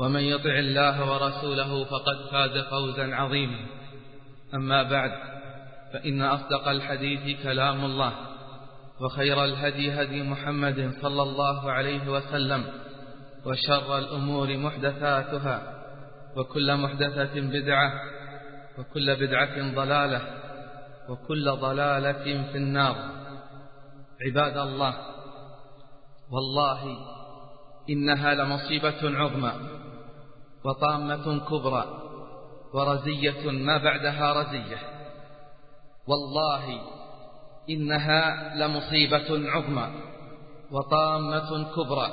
ومن يطع الله ورسوله فقد فاز فوزا عظيما. أما بعد فإن أصدق الحديث كلام الله وخير الهدي هدي محمد صلى الله عليه وسلم وشر الأمور محدثاتها وكل محدثة بدعة وكل بدعة ضلالة وكل ضلالة في النار. عباد الله والله إنها لمصيبة عظمى. وطامة كبرى ورزية ما بعدها رزية. والله إنها لمصيبة عظمى. وطامة كبرى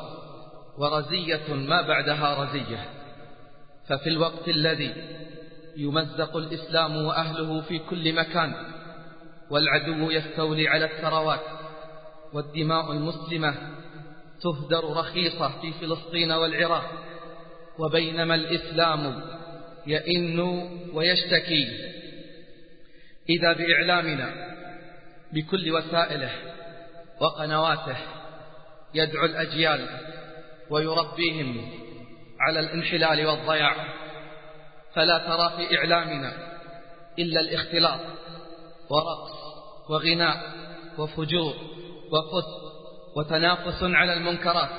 ورزية ما بعدها رزية. ففي الوقت الذي يمزق الإسلام وأهله في كل مكان والعدو يستولي على الثروات والدماء المسلمة تهدر رخيصة في فلسطين والعراق وبينما الإسلام يئن ويشتكي. إذا بإعلامنا بكل وسائله وقنواته يدعو الأجيال ويربيهم على الانحلال والضياع فلا ترى في إعلامنا إلا الاختلاط ورقص وغناء وفجور وفسق وتنافس على المنكرات.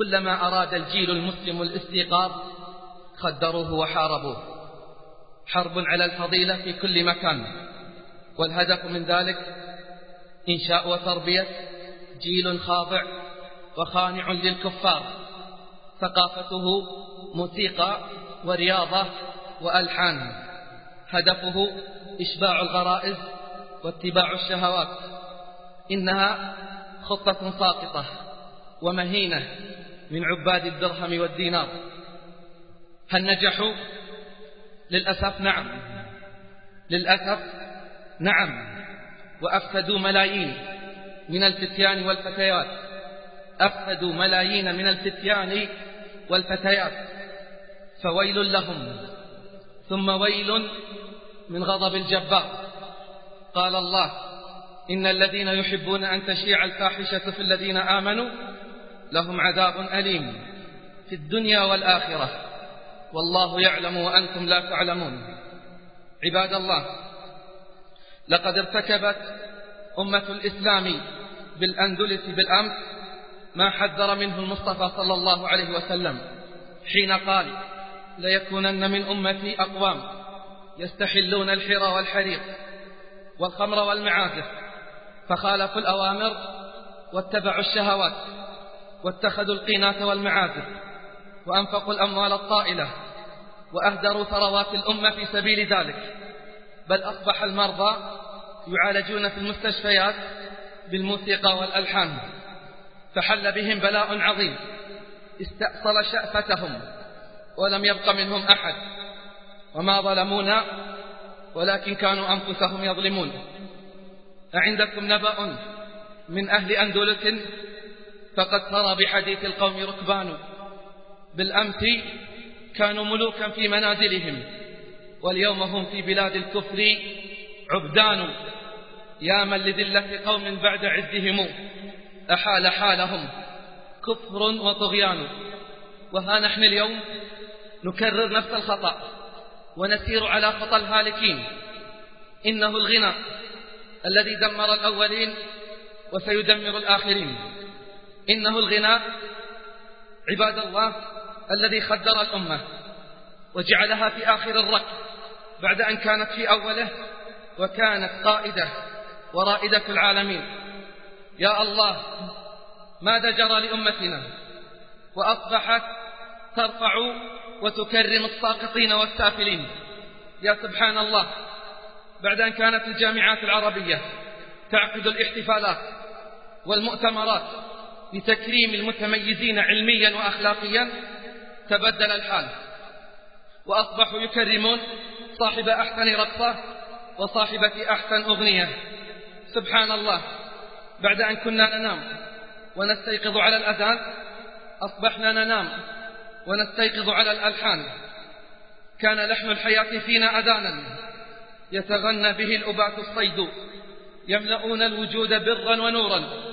كلما أراد الجيل المسلم الاستيقاظ خدروه وحاربوه. حرب على الفضيلة في كل مكان. والهدف من ذلك إنشاء وتربية جيل خاضع وخانع للكفار. ثقافته موسيقى ورياضة وألحان. هدفه إشباع الغرائز واتباع الشهوات. إنها خطة ساقطة ومهينة من عباد الدرهم والدينار. هل نجحوا للأسف نعم. للأسف نعم. وأفسدوا ملايين من الفتيان والفتيات. أفسدوا ملايين من الفتيان والفتيات. فويل لهم. ثم ويل من غضب الجبار. قال الله إن الذين يحبون أن تشيع الفاحشة في الذين آمنوا لهم عذاب أليم في الدنيا والآخرة. والله يعلم وأنتم لا تعلمون. عباد الله لقد ارتكبت أمة الإسلام بالأندلس بالأمس ما حذر منه المصطفى صلى الله عليه وسلم حين قال ليكونن من أمتي أقوام يستحلون الحر والحرير والخمر والمعازف فخالفوا الأوامر واتبعوا الشهوات واتخذوا القينات والمعازف وأنفقوا الأموال الطائلة وأهدروا ثروات الأمة في سبيل ذلك. بل أصبح المرضى يعالجون في المستشفيات بالموسيقى والألحان. فحل بهم بلاء عظيم. استأصل شأفتهم ولم يبق منهم أحد. وما ظلمونا ولكن كانوا أنفسهم يظلمون. أعندكم نبأ من أهل أندلس فقد سرى بحديث القوم ركبان بالأمس كانوا ملوكا في منازلهم واليوم هم في بلاد الكفر عبدان. يا من لذلة قوم بعد عزهم أحال حالهم كفر وطغيان. وها نحن اليوم نكرر نفس الخطأ ونسير على خطى الهالكين. إنه الغنى الذي دمر الأولين وسيدمر الآخرين. إنه الغناء عباد الله الذي خدر الأمة وجعلها في آخر الركب بعد أن كانت في أوله وكانت قائدة ورائدة العالمين. يا الله ماذا جرى لأمتنا؟ وأصبحت ترفع وتكرم الساقطين والسافلين. يا سبحان الله بعد أن كانت الجامعات العربية تعقد الاحتفالات والمؤتمرات لتكريم المتميزين علميا وأخلاقيا تبدل الحال. وأصبحوا يكرمون صاحب أحسن رقصة وصاحبة أحسن أغنية. سبحان الله. بعد أن كنا ننام ونستيقظ على الأذان أصبحنا ننام ونستيقظ على الألحان. كان لحن الحياة فينا أذانا. يتغنى به الأباة الصيد. يملؤون الوجود برا ونورا.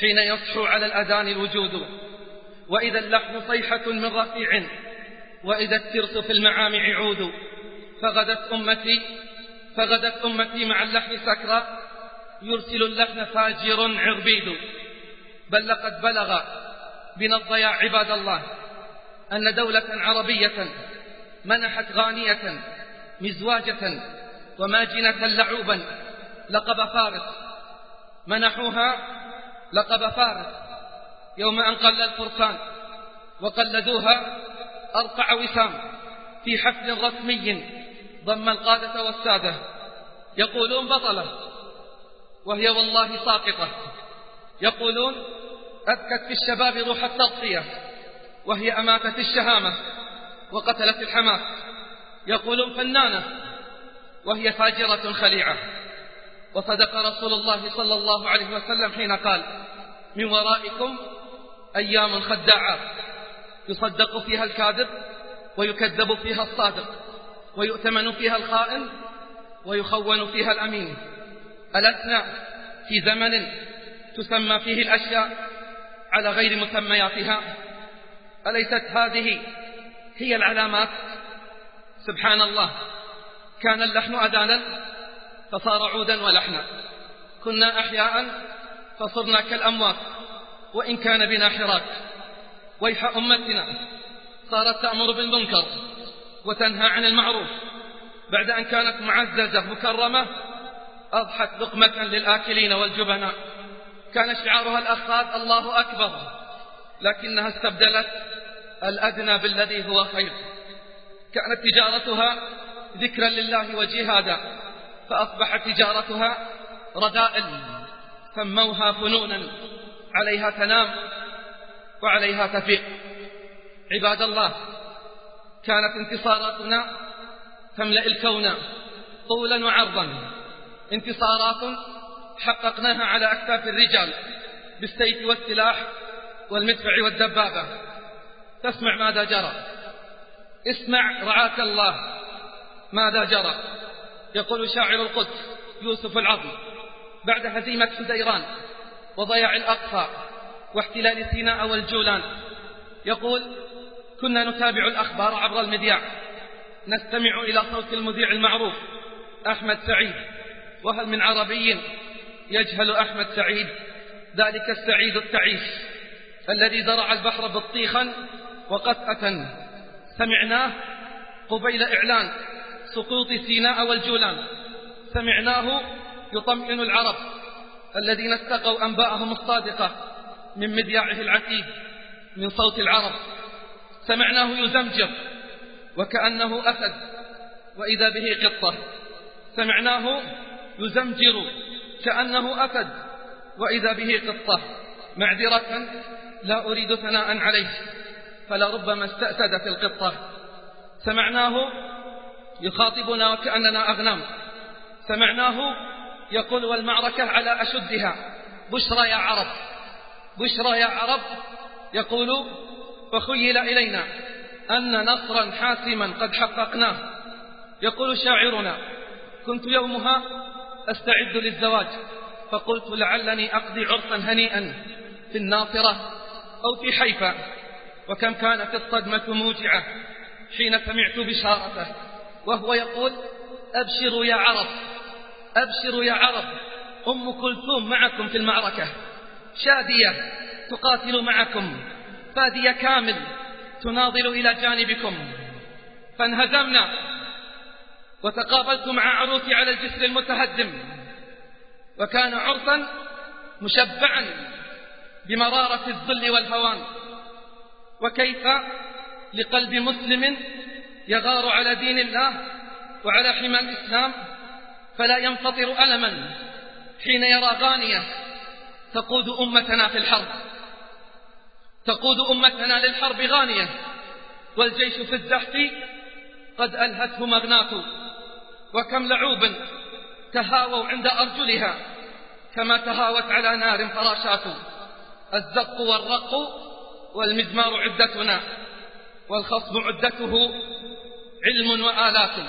حين يصحو على الأذان الوجود. وإذا اللحن صيحة من رفيع. وإذا الترس في المعامع عود فغدت أمتي فغدت أمتي مع اللحن سكرى يرسل اللحن فاجر عربيد. بل لقد بلغ بنا الضياع عباد الله أن دولة عربية منحت غانية مزواجة وماجنة لعوبا. لقب فارس منحوها لقب فارس يوم أن قل الفرسان وقلدوها أرفع وسام في حفل رسمي ضم القادة والسادة يقولون بطلة وهي والله ساقطة يقولون أذكت في الشباب روح التغطية وهي أماتت الشهامة وقتلت الحماس يقولون فنانة وهي فاجرة خليعة وصدق رسول الله صلى الله عليه وسلم حين قال من ورائكم أيام خداعة. يصدق فيها الكاذب ويكذب فيها الصادق ويؤتمن فيها الخائن ويخون فيها الأمين. ألسنا في زمن تسمى فيه الأشياء على غير مسمياتها. أليست هذه هي العلامات؟ سبحان الله. كان اللحن أذانا فصار عودا ولحنا. كنا أحياء فصرنا كالأموات وإن كان بنا حراك. ويح أمتنا صارت تأمر بالمنكر وتنهى عن المعروف. بعد أن كانت معززة مكرمة أضحت لقمة للآكلين والجبناء. كان شعارها الأخاذ الله أكبر لكنها استبدلت الأدنى بالذي هو خير. كانت تجارتها ذكرا لله وجهادا فأصبحت تجارتها رذائل سموها فنونا. عليها تنام وعليها تفيق عباد الله كانت انتصاراتنا تملأ الكون طولا وعرضا. انتصارات حققناها على أكتاف الرجال بالسيف والسلاح والمدفع والدبابة. تسمع ماذا جرى؟ اسمع رعاك الله. ماذا جرى؟ يقول شاعر القدس يوسف العظم بعد هزيمة حديران وضياع الأقصى واحتلال سيناء والجولان. يقول كنا نتابع الأخبار عبر المذياع. نستمع إلى صوت المذيع المعروف أحمد سعيد. وهل من عربي يجهل أحمد سعيد؟ ذلك السعيد التعيس الذي زرع البحر بطيخا وقطأة. سمعناه قبيل إعلان سقوط سيناء والجولان. سمعناه يطمئن العرب الذين استقوا أنباءهم الصادقة من مذياعه العتيد من صوت العرب. سمعناه يزمجر وكأنه أسد وإذا به قطة. سمعناه يزمجر كأنه أسد وإذا به قطة. معذرة لا أريد ثناء عليه فلربما استأسدت القطة. سمعناه يخاطبنا وكأننا أغنام. سمعناه يقول والمعركة على أشدها. بشرى يا عرب. بشرى يا عرب. يقول فخيل إلينا أن نصرا حاسما قد حققناه. يقول شاعرنا كنت يومها أستعد للزواج. فقلت لعلني أقضي عرسا هنيئا في الناصرة أو في حيفا. وكم كانت الصدمة موجعة حين سمعت بشارته. وهو يقول أبشروا يا عرب. أبشروا يا عرب أم كلثوم معكم في المعركة شادية تقاتل معكم فادية كامل تناضل إلى جانبكم. فانهزمنا وتقابلت مع عروسي على الجسر المتهدم وكان عرسا مشبعا بمرارة الذل والهوان. وكيف لقلب مسلم يغار على دين الله وعلى حمى الإسلام؟ فلا ينفطر ألما. حين يرى غانية تقود أمتنا في الحرب. تقود أمتنا للحرب غانية. والجيش في الزحف قد ألهته مغناة. وكم لعوب تهاووا عند أرجلها. كما تهاوت على نار فراشات. الزق والرق والمزمار عدتنا. والخصم عدته علم وآلات.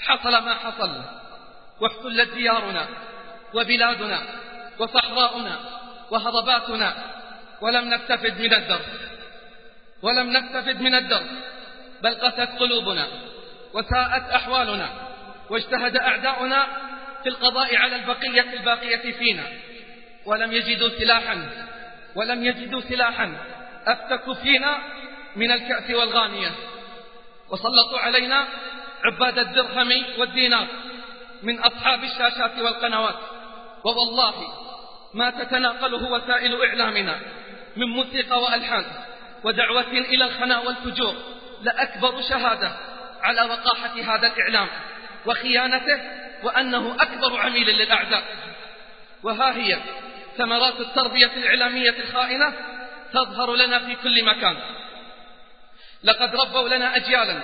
حصل ما حصل. واحتلت ديارنا وبلادنا وصحراؤنا وهضباتنا ولم نستفد من الدرس ولم نستفد من الدرس بل قست قلوبنا وساءت أحوالنا واجتهد أعداؤنا في القضاء على البقية الباقية فينا. ولم يجدوا سلاحا ولم يجدوا سلاحا أفتك فينا من الكأس والغانية. وسلطوا علينا عباد الدرهم والدينار. من أصحاب الشاشات والقنوات. ووالله ما تتناقله وسائل إعلامنا من موسيقى وألحان ودعوة إلى الخنا والفجور لأكبر شهادة على وقاحة هذا الإعلام وخيانته وأنه أكبر عميل للأعداء. وها هي ثمرات التربية الإعلامية الخائنة تظهر لنا في كل مكان. لقد ربوا لنا أجيالا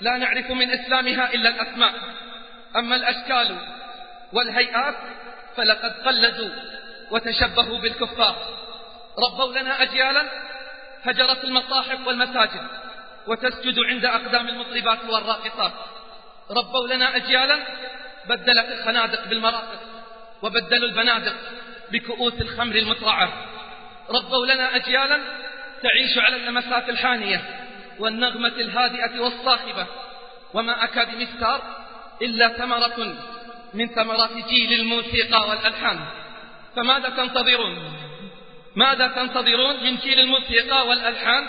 لا نعرف من إسلامها إلا الأسماء. أما الأشكال والهيئات فلقد قلدوا وتشبهوا بالكفار. ربوا لنا أجيالا هجرت المصاحف والمساجد وتسجد عند أقدام المطربات والراقصات. ربوا لنا أجيالا بدلت الخنادق بالمراقص وبدلوا البنادق بكؤوس الخمر المترعة. ربوا لنا أجيالا تعيش على اللمسات الحانية والنغمة الهادئة والصاخبة وما أكاد مستار إلا ثمرة من ثمرات جيل الموسيقى والألحان. فماذا تنتظرون؟ ماذا تنتظرون من جيل الموسيقى والألحان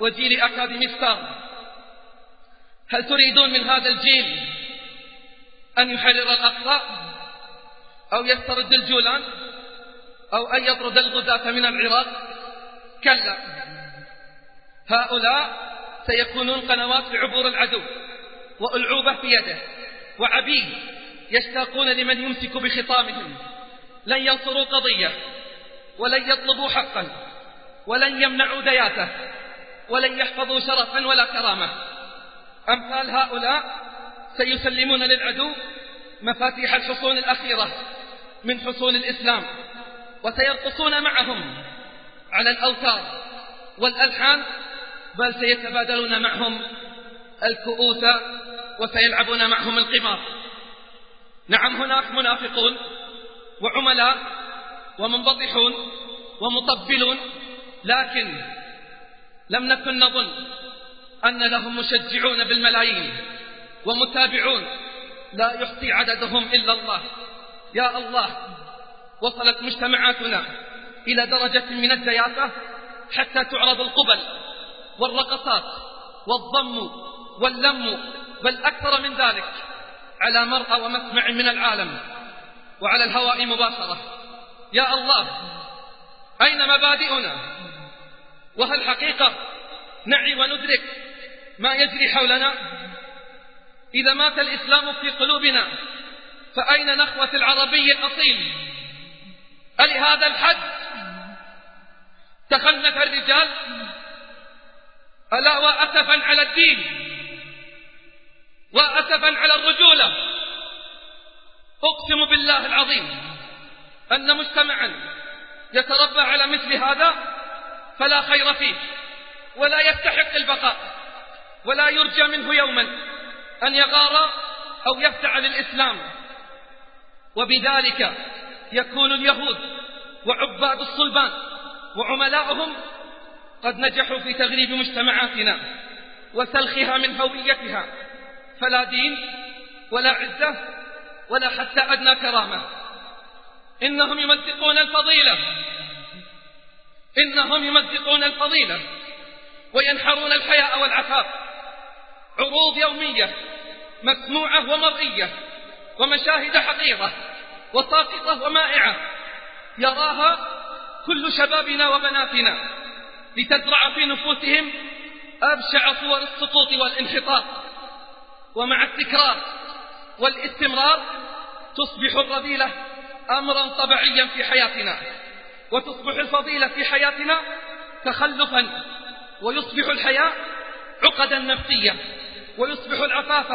وجيل أكاديمي ستار؟ هل تريدون من هذا الجيل أن يحرر الأقصى أو يسترد الجولان أو أن يطرد الغزاة من العراق؟ كلا. هؤلاء سيكونون قنوات لعبور العدو وألعوبة في يده. وعبيد يشتاقون لمن يمسك بخطامهم. لن ينصروا قضية ولن يطلبوا حقا ولن يمنعوا دياته ولن يحفظوا شرفا ولا كرامة. أمثال هؤلاء سيسلمون للعدو مفاتيح الحصون الأخيرة من حصون الإسلام وسيرقصون معهم على الأوتار والألحان بل سيتبادلون معهم الكؤوس وسيلعبون معهم القمار. نعم هناك منافقون وعملاء ومنبطحون ومطبلون لكن لم نكن نظن أن لهم مشجعون بالملايين ومتابعون. لا يحصي عددهم إلا الله. يا الله وصلت مجتمعاتنا إلى درجة من الدياثة حتى تعرض القبل والرقصات والضم واللم بل أكثر من ذلك على مرأى ومسمع من العالم وعلى الهواء مباشرة. يا الله أين مبادئنا؟ وهل حقيقة نعي وندرك ما يجري حولنا؟ إذا مات الإسلام في قلوبنا فأين نخوة العربي الأصيل؟ ألهذا الحد تخنف الرجال؟ ألا وأسفا على الدين؟ وأسفا على الرجولة. أقسم بالله العظيم أن مجتمعا يتربى على مثل هذا فلا خير فيه ولا يستحق البقاء ولا يرجى منه يوما أن يغار أو يفتعل الإسلام وبذلك يكون اليهود وعباد الصلبان وعملاؤهم قد نجحوا في تغريب مجتمعاتنا وسلخها من هويتها. فلا دين ولا عزة ولا حتى أدنى كرامة. إنهم يمزقون الفضيلة. إنهم يمزقون الفضيلة وينحرون الحياء والعفاف. عروض يومية مسموعة ومرئية ومشاهد حقيرة وساقطة ومائعة. يراها كل شبابنا وبناتنا لتزرع في نفوسهم أبشع صور السقوط والانحطاط. ومع التكرار والاستمرار تصبح الرذيلة أمرا طبيعيا في حياتنا وتصبح الفضيلة في حياتنا تخلفا ويصبح الحياء عقدا نفسية ويصبح العفاف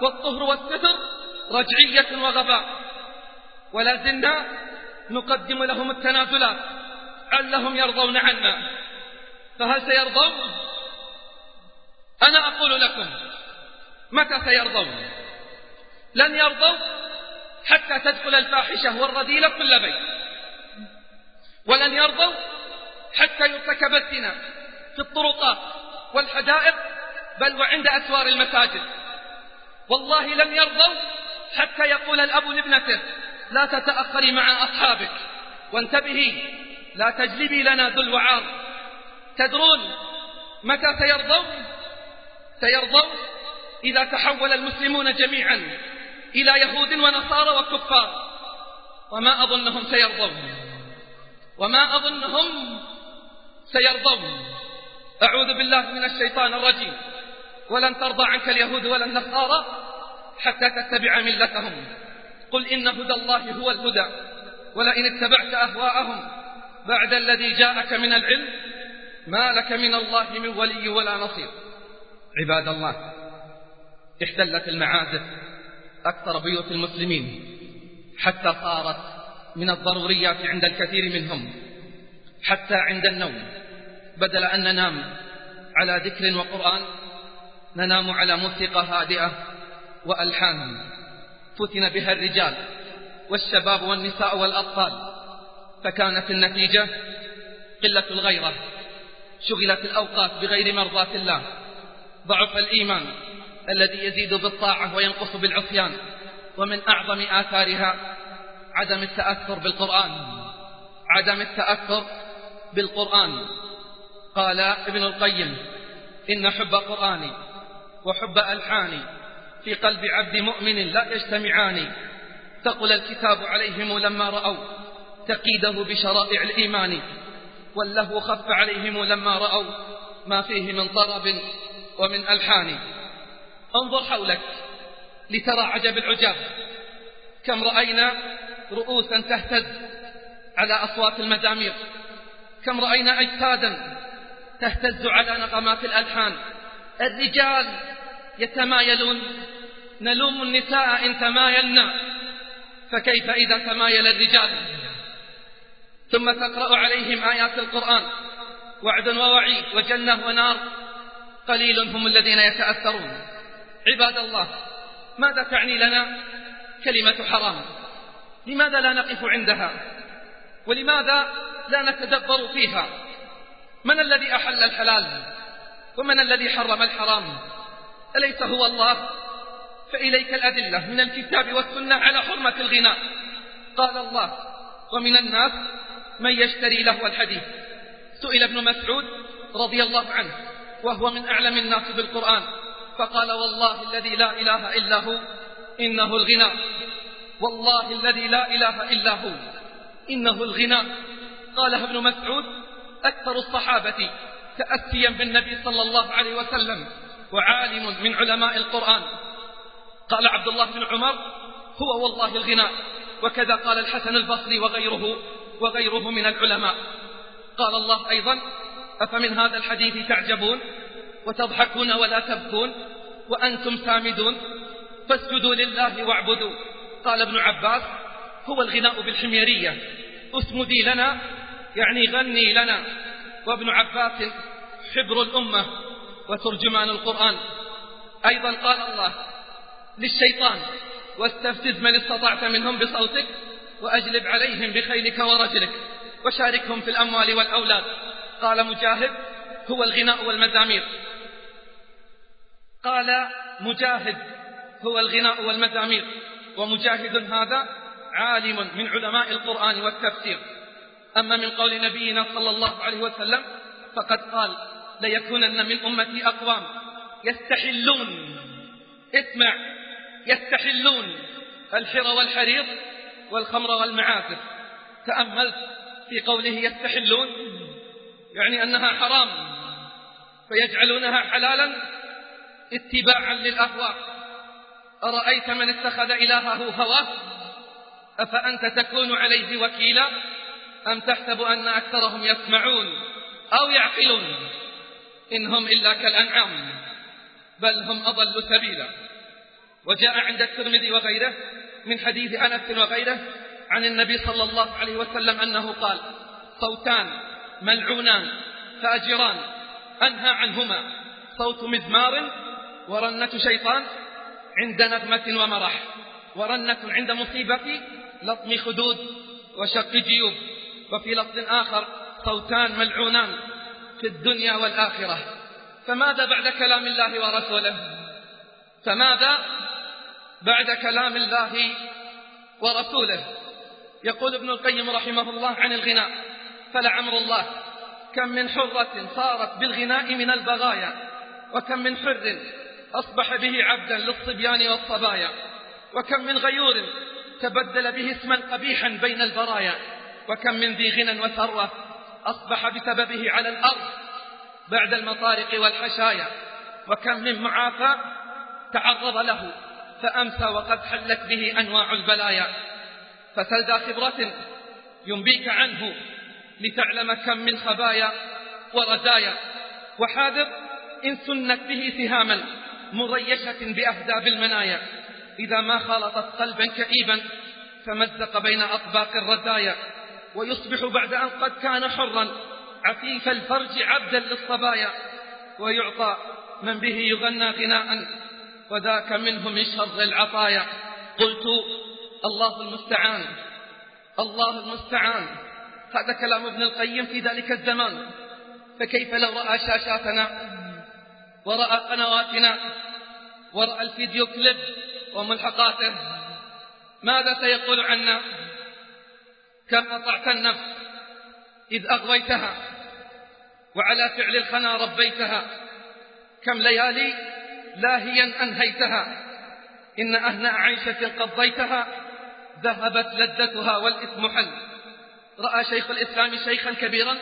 والطهر والستر رجعية وغباء. ولا زلنا نقدم لهم التنازلات علهم يرضون عنا. فهل سيرضون؟ أنا أقول لكم متى سيرضون؟ لن يرضوا حتى تدخل الفاحشة والرذيلة كل بيت. ولن يرضوا حتى يرتكب الزنا في الطرقات والحدائق بل وعند أسوار المساجد. والله لن يرضوا حتى يقول الأب لابنته لا تتأخري مع أصحابك وانتبهي لا تجلبي لنا ذو وعار تدرون متى سيرضون؟ سيرضون إذا تحول المسلمون جميعا إلى يهود ونصارى وكفار وما أظنهم سيرضون. وما أظنهم سيرضون. أعوذ بالله من الشيطان الرجيم. ولن ترضى عنك اليهود ولا النصارى حتى تتبع ملتهم. قل إن هدى الله هو الهدى ولئن اتبعت أهواءهم بعد الذي جاءك من العلم ما لك من الله من ولي ولا نصير. عباد الله احتلت المعازف أكثر بيوت المسلمين حتى صارت من الضروريات عند الكثير منهم. حتى عند النوم بدل أن ننام على ذكر وقرآن ننام على موسيقى هادئة وألحان. فتن بها الرجال والشباب والنساء والأطفال. فكانت النتيجة قلة الغيرة. شغلت الأوقات بغير مرضاة الله. ضعف الإيمان. الذي يزيد بالطاعة وينقص بالعصيان ومن أعظم آثارها عدم التأثر بالقرآن. عدم التأثر بالقرآن. قال ابن القيم إن حب قرآني وحب ألحاني في قلب عبد مؤمن لا يجتمعان. ثقل الكتاب عليهم لما رأوا تقيده بشرائع الإيمان. واللهو خف عليهم لما رأوا ما فيه من طرب ومن ألحان. انظر حولك لترى عجب العجاب. كم رأينا رؤوسا تهتز على أصوات المزامير كم رأينا أجسادا تهتز على نغمات الألحان. الرجال يتمايلون. نلوم النساء إن تمايلنا فكيف إذا تمايل الرجال؟ ثم تقرأ عليهم آيات القرآن. وعد ووعيد وجنة ونار. قليل هم الذين يتأثرون. عباد الله ماذا تعني لنا كلمة حرام؟ لماذا لا نقف عندها؟ ولماذا لا نتدبر فيها؟ من الذي أحل الحلال ومن الذي حرم الحرام؟ أليس هو الله؟ فإليك الأدلة من الكتاب والسنة على حرمة الغناء. قال الله ومن الناس من يشتري له الحديث. سئل ابن مسعود رضي الله عنه وهو من أعلم الناس بالقرآن. فقال والله الذي لا إله إلا هو إنه الغناء والله الذي لا إله إلا هو إنه الغناء قالها ابن مسعود أكثر الصحابة تأسيا بالنبي صلى الله عليه وسلم وعالم من علماء القرآن. قال عبد الله بن عمر هو والله الغناء وكذا قال الحسن البصري وغيره وغيره من العلماء. قال الله أيضا أفمن هذا الحديث تعجبون وتضحكون ولا تبكون؟ وأنتم سامدون. فاسجدوا لله واعبدوا. قال ابن عباس هو الغناء بالحميرية. اسمدي لنا يعني غني لنا. وابن عباس حبر الأمة وترجمان القرآن. أيضا قال الله للشيطان واستفزز من استطعت منهم بصوتك وأجلب عليهم بخيلك ورجلك وشاركهم في الأموال والأولاد. قال مجاهد هو الغناء والمزامير. قال مجاهد هو الغناء والمزامير. ومجاهد هذا عالم من علماء القرآن والتفسير. أما من قول نبينا صلى الله عليه وسلم فقد قال ليكونن من أمتي أقوام يستحلون. اسمع يستحلون الحر والحرير والخمر والمعازف. تأملت في قوله يستحلون يعني أنها حرام. فيجعلونها حلالا اتباعا للأهواء. أرأيت من اتخذ إلهه هواه؟ أفأنت تكون عليه وكيلا؟ أم تحسب أن أكثرهم يسمعون أو يعقلون؟ إن هم إلا كالأنعام بل هم أضل سبيلا. وجاء عند الترمذي وغيره من حديث أنس وغيره عن النبي صلى الله عليه وسلم أنه قال صوتان ملعونان فأجران أنهى عنهما. صوت مزمار ورنة شيطان عند نغمة ومرح. ورنة عند مصيبة لطم خدود وشق جيوب. وفي لفظ آخر صوتان ملعونان في الدنيا والآخرة. فماذا بعد كلام الله ورسوله؟ فماذا بعد كلام الله ورسوله؟ يقول ابن القيم رحمه الله عن الغناء فلعمر الله. كم من حرة صارت بالغناء من البغايا وكم من حر أصبح به عبدا للصبيان والصبايا وكم من غيور تبدل به اسما قبيحا بين البرايا وكم من ذي غنى وثروة أصبح بسببه على الأرض بعد المطارق والحشايا وكم من معافى تعرض له فأمسى وقد حلت به أنواع البلايا. فسل ذا خبرة ينبيك عنه لتعلم كم من خبايا ورزايا وحاذر إن سنت به سهاما. مريشة بأهداب المنايا. إذا ما خالطت قلبا كئيبا فمزق بين أطباق الرزايا ويصبح بعد أن قد كان حرا عفيف الفرج عبدا للصبايا. ويعطى من به يغنى غناء وذاك منه من شر العطايا. قلت الله المستعان الله المستعان. هذا كلام ابن القيم في ذلك الزمان. فكيف لو رأى شاشاتنا ورأى قنواتنا ورأى الفيديو كليب وملحقاته. ماذا سيقول عنا؟ كم أطعت النفس إذ أغويتها؟ وعلى فعل الخنا ربيتها؟ كم ليالي لاهيا أنهيتها؟ إن أهنأ عيشة قضيتها ذهبت لذتها والإثم حل. رأى شيخ الإسلام شيخا كبيرا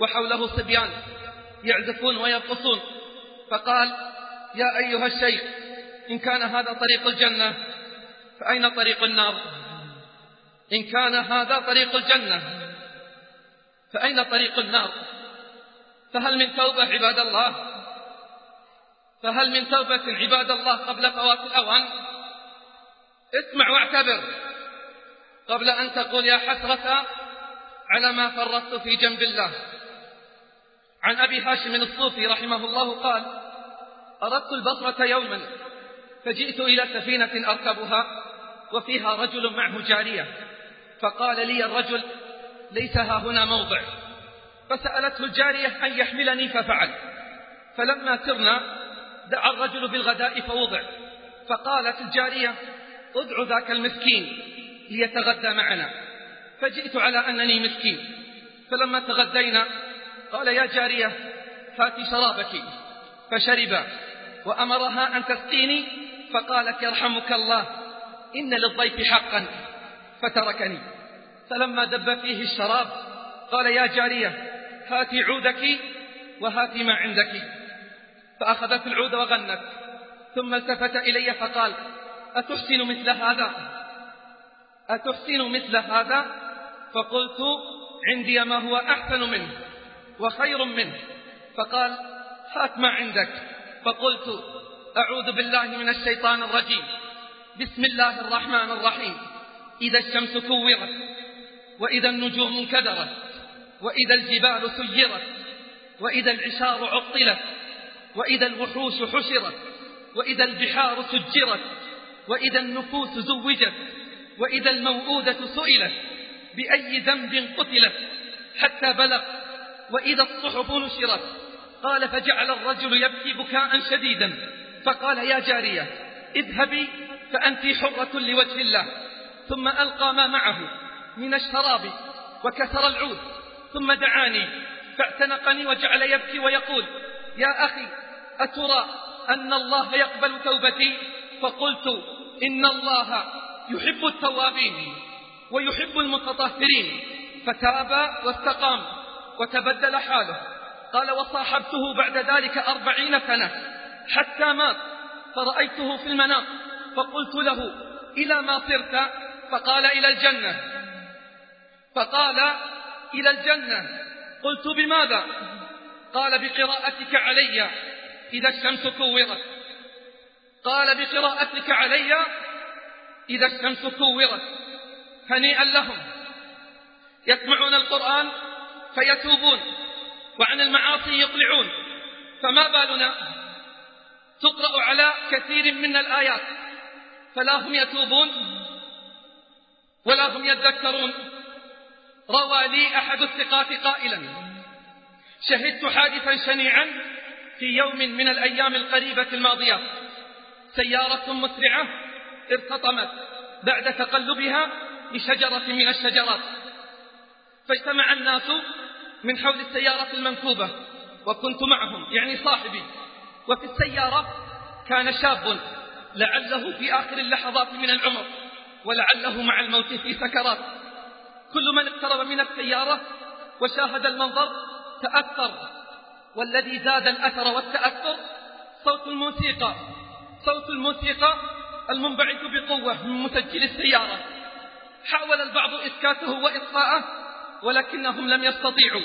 وحوله صبيان يعزفون ويرقصون. فقال يا أيها الشيخ إن كان هذا طريق الجنة فأين طريق النار؟ إن كان هذا طريق الجنة فأين طريق النار؟ فهل من توبة عباد الله؟ فهل من توبة عباد الله قبل فوات الأوان؟ اسمع واعتبر قبل أن تقول يا حسرة على ما فرطت في جنب الله. عن أبي هاشم الصوفي رحمه الله قال أردت البصرة يوما فجئت إلى سفينة أركبها وفيها رجل معه جارية فقال لي الرجل ليس ها هنا موضع. فسألته الجارية أن يحملني ففعل. فلما سرنا دعا الرجل بالغداء فوضع. فقالت الجارية ادع ذاك المسكين ليتغدى معنا. فجئت على أنني مسكين. فلما تغدينا قال يا جارية هاتي شرابك. فشرب. وأمرها أن تسقيني فقالت يرحمك الله إن للضيف حقا فتركني. فلما دب فيه الشراب قال يا جارية هاتي عودك وهاتي ما عندك. فأخذت العود وغنت ثم التفت إلي فقال أتحسن مثل هذا؟ أتحسن مثل هذا؟ فقلت عندي ما هو أحسن منه وخير منه. فقال هات ما عندك. فقلت أعوذ بالله من الشيطان الرجيم. بسم الله الرحمن الرحيم. إذا الشمس كورت وإذا النجوم انكدرت وإذا الجبال سيرت وإذا العشار عطلت وإذا الوحوش حشرت وإذا البحار سجرت وإذا النفوس زوجت وإذا الموءودة سئلت بأي ذنب قتلت حتى بلغ وإذا الصحف نشرت قال فجعل الرجل يبكي بكاء شديدا. فقال يا جارية اذهبي فأنت حرة لوجه الله. ثم ألقى ما معه من الشراب وكسر العود. ثم دعاني فاعتنقني وجعل يبكي ويقول يا أخي أترى أن الله يقبل توبتي؟ فقلت إن الله يحب التوابين ويحب المتطهرين. فتاب واستقام وتبدل حاله. قال وصاحبته بعد ذلك أربعين سنة. حتى مات. فرأيته في المنام. فقلت له إلى ما صرت؟ فقال إلى الجنة. فقال إلى الجنة. قلت بماذا؟ قال بقراءتك علي إذا الشمس كورت. قال بقراءتك علي إذا الشمس كورت. هنيئا لهم. يسمعون القرآن فيتوبون. وعن المعاصي يقلعون فما بالنا؟ تقرأ على كثير من الآيات. فلا هم يتوبون ولا هم يذكرون. روى لي أحد الثقات قائلا. شهدت حادثا شنيعا في يوم من الأيام القريبة الماضية. سيارة مسرعة ارتطمت بعد تقلبها بشجرة من الشجرات. فاجتمع الناس من حول السيارة المنكوبة وكنت معهم يعني صاحبي. وفي السيارة كان شاب لعله في آخر اللحظات من العمر ولعله مع الموت في سكرات. كل من اقترب من السيارة وشاهد المنظر تأثر والذي زاد الأثر والتأثر صوت الموسيقى. صوت الموسيقى المنبعث بقوة من مسجل السيارة. حاول البعض إسكاته وإطفاءه ولكنهم لم يستطيعوا.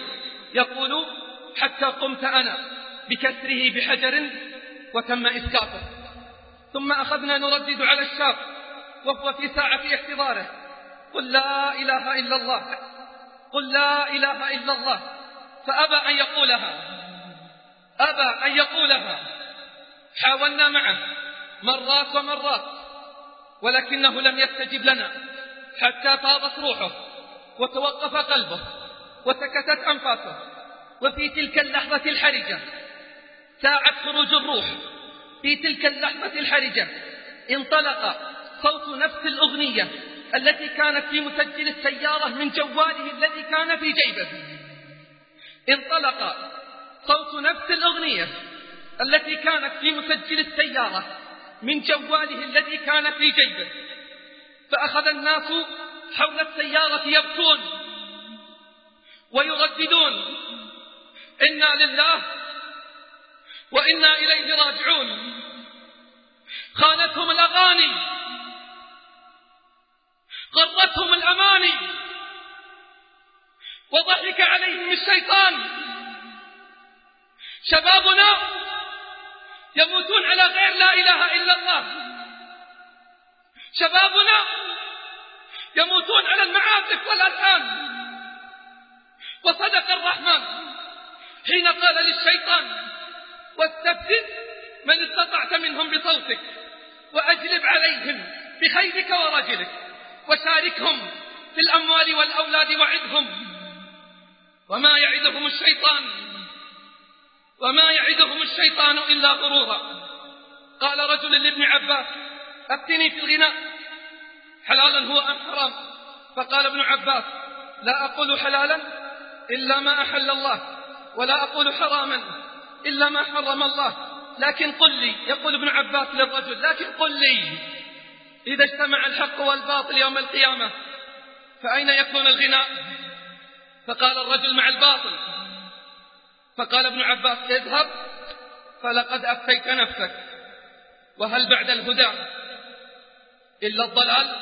يقول حتى قمت أنا بكسره بحجر وتم إسكاته ثم أخذنا نردد على الشاب وهو في ساعة احتضاره. قل لا إله إلا الله. قل لا إله إلا الله. فأبى أن يقولها. أبى أن يقولها. حاولنا معه مرات ومرات ولكنه لم يستجب لنا حتى طابت روحه. وتوقف قلبه وسكتت أنفاسه وفي تلك اللحظة الحرجة ساعة خروج الروح في تلك اللحظة الحرجة انطلق صوت نفس الأغنية التي كانت في مسجل السيارة من جواله الذي كان في جيبه. انطلق صوت نفس الأغنية التي كانت في مسجل السيارة من جواله الذي كان في جيبه. فأخذ الناس حول السيارة يبكون ويرددون. إنا لله وإنا إليه راجعون. خانتهم الأغاني غرتهم الأماني وضحك عليهم الشيطان. شبابنا يموتون على غير لا إله إلا الله. شبابنا يموتون على المعازف والألحان وصدق الرحمن حين قال للشيطان واستبدل من استطعت منهم بصوتك وأجلب عليهم بخيلك ورجلك وشاركهم في الأموال والأولاد وعدهم. وما يعدهم الشيطان وما يعدهم الشيطان إلا غرورا. قال رجل لابن عباس أفتني في الغناء. حلالا هو أم حرام؟ فقال ابن عباس لا أقول حلالا إلا ما أحل الله ولا أقول حراما إلا ما حرم الله. لكن قل لي يقول ابن عباس للرجل لكن قل لي إذا اجتمع الحق والباطل يوم القيامة فأين يكون الغناء؟ فقال الرجل مع الباطل. فقال ابن عباس اذهب فلقد أفتيت نفسك وهل بعد الهدى؟ إلا الضلال.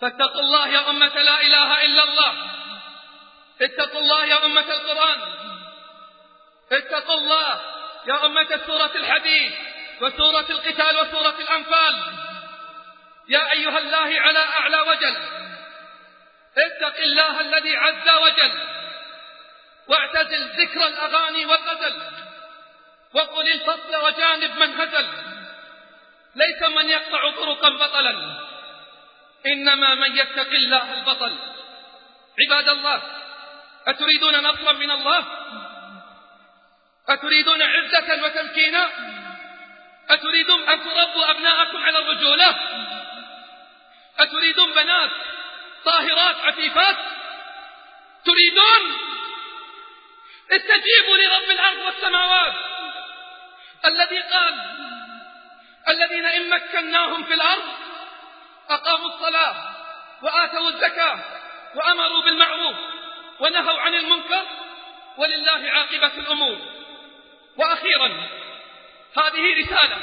فاتقوا الله يا أمة لا إله إلا الله. اتقوا الله يا أمة القرآن. اتقوا الله يا أمة سورة الحديث وسورة القتال وسورة الأنفال. يا أيها الله على أعلى وجل. اتق الله الذي عز وجل. واعتزل ذكر الأغاني والغزل وقل الفصل وجانب من هزل. ليس من يقطع طرقا بطلا. إنما من يتق الله البطل. عباد الله أتريدون نصرا من الله؟ أتريدون عزة وتمكينا؟ أتريدون أن تربوا أبناءكم على الرجولة؟ أتريدون بنات طاهرات عفيفات؟ تريدون؟ استجيبوا لرب الأرض والسماوات. الذي قال الذين إن مكناهم في الأرض أقاموا الصلاة وآتوا الزكاة وأمروا بالمعروف ونهوا عن المنكر ولله عاقبة الأمور. وأخيرا هذه رسالة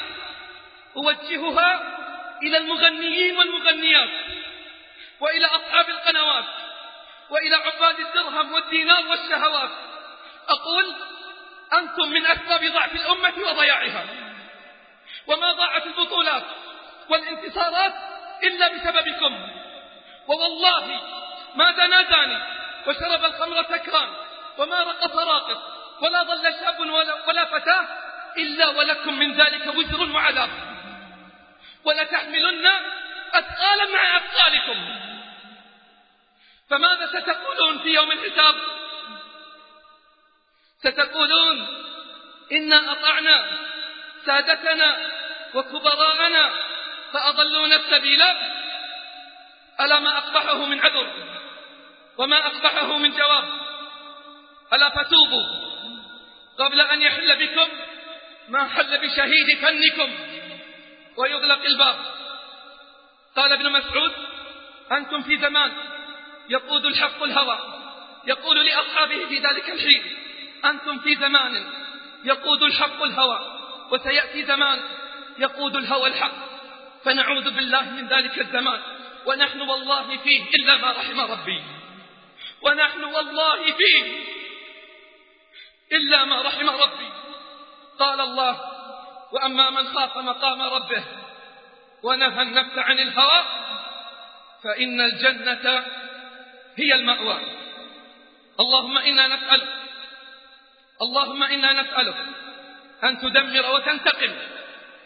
أوجهها إلى المغنيين والمغنيات وإلى أصحاب القنوات وإلى عباد الدرهم والدينار والشهوات. أقول أنتم من أسباب ضعف الأمة وضياعها. وما ضاعت البطولات والانتصارات إلا بسببكم. ووالله ما دنا داني وشرب الخمر سكران وما رقص راقص ولا ظل شاب ولا, ولا فتاة إلا ولكم من ذلك وزر وعذاب. ولتحملن أثقالا مع أثقالكم. فماذا ستقولون في يوم الحساب؟ ستقولون إنا أطعنا سادتنا وكبراءنا فأضلونا السبيل. ألا ما أقبحه من عذر وما أقبحه من جواب؟ ألا فتوبوا قبل أن يحل بكم ما حل بشهيد فنكم ويغلق الباب. قال ابن مسعود أنتم في زمان يقود الحق الهوى يقول لأصحابه في ذلك الحين أنتم في زمان يقود الحق الهوى. وسيأتي زمان يقود الهوى الحق فنعوذ بالله من ذلك الزمان. ونحن والله فيه إلا ما رحم ربي. ونحن والله فيه إلا ما رحم ربي. قال الله وأما من خاف مقام ربه ونهى النفس عن الهوى فإن الجنة هي المأوى. اللهم إنا نسألك اللهم إنا نسألك أن تدمر وتنتقم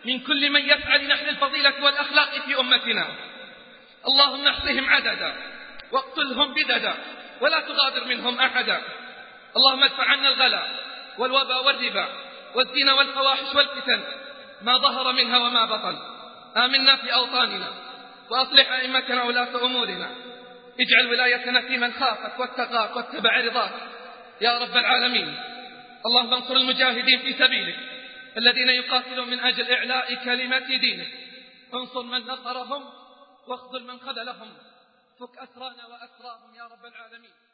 من كل من يسعى لنحل الفضيلة والأخلاق في أمتنا. اللهم احصهم عددا واقتلهم بددا ولا تغادر منهم أحدا. اللهم ادفع عنا الغلا والوبا والربا والزنا والفواحش والفتن ما ظهر منها وما بطن. آمنا في أوطاننا وأصلح أئمتنا ولاة أمورنا. اجعل ولايتنا في من خافك واتقاك واتبع رضاك. يا رب العالمين. اللهم انصر المجاهدين في سبيلك الذين يقاتلون من أجل إعلاء كلمة دينك. انصر من نصرهم واخذل من خذلهم. فك أسرانا وأسراهم يا رب العالمين.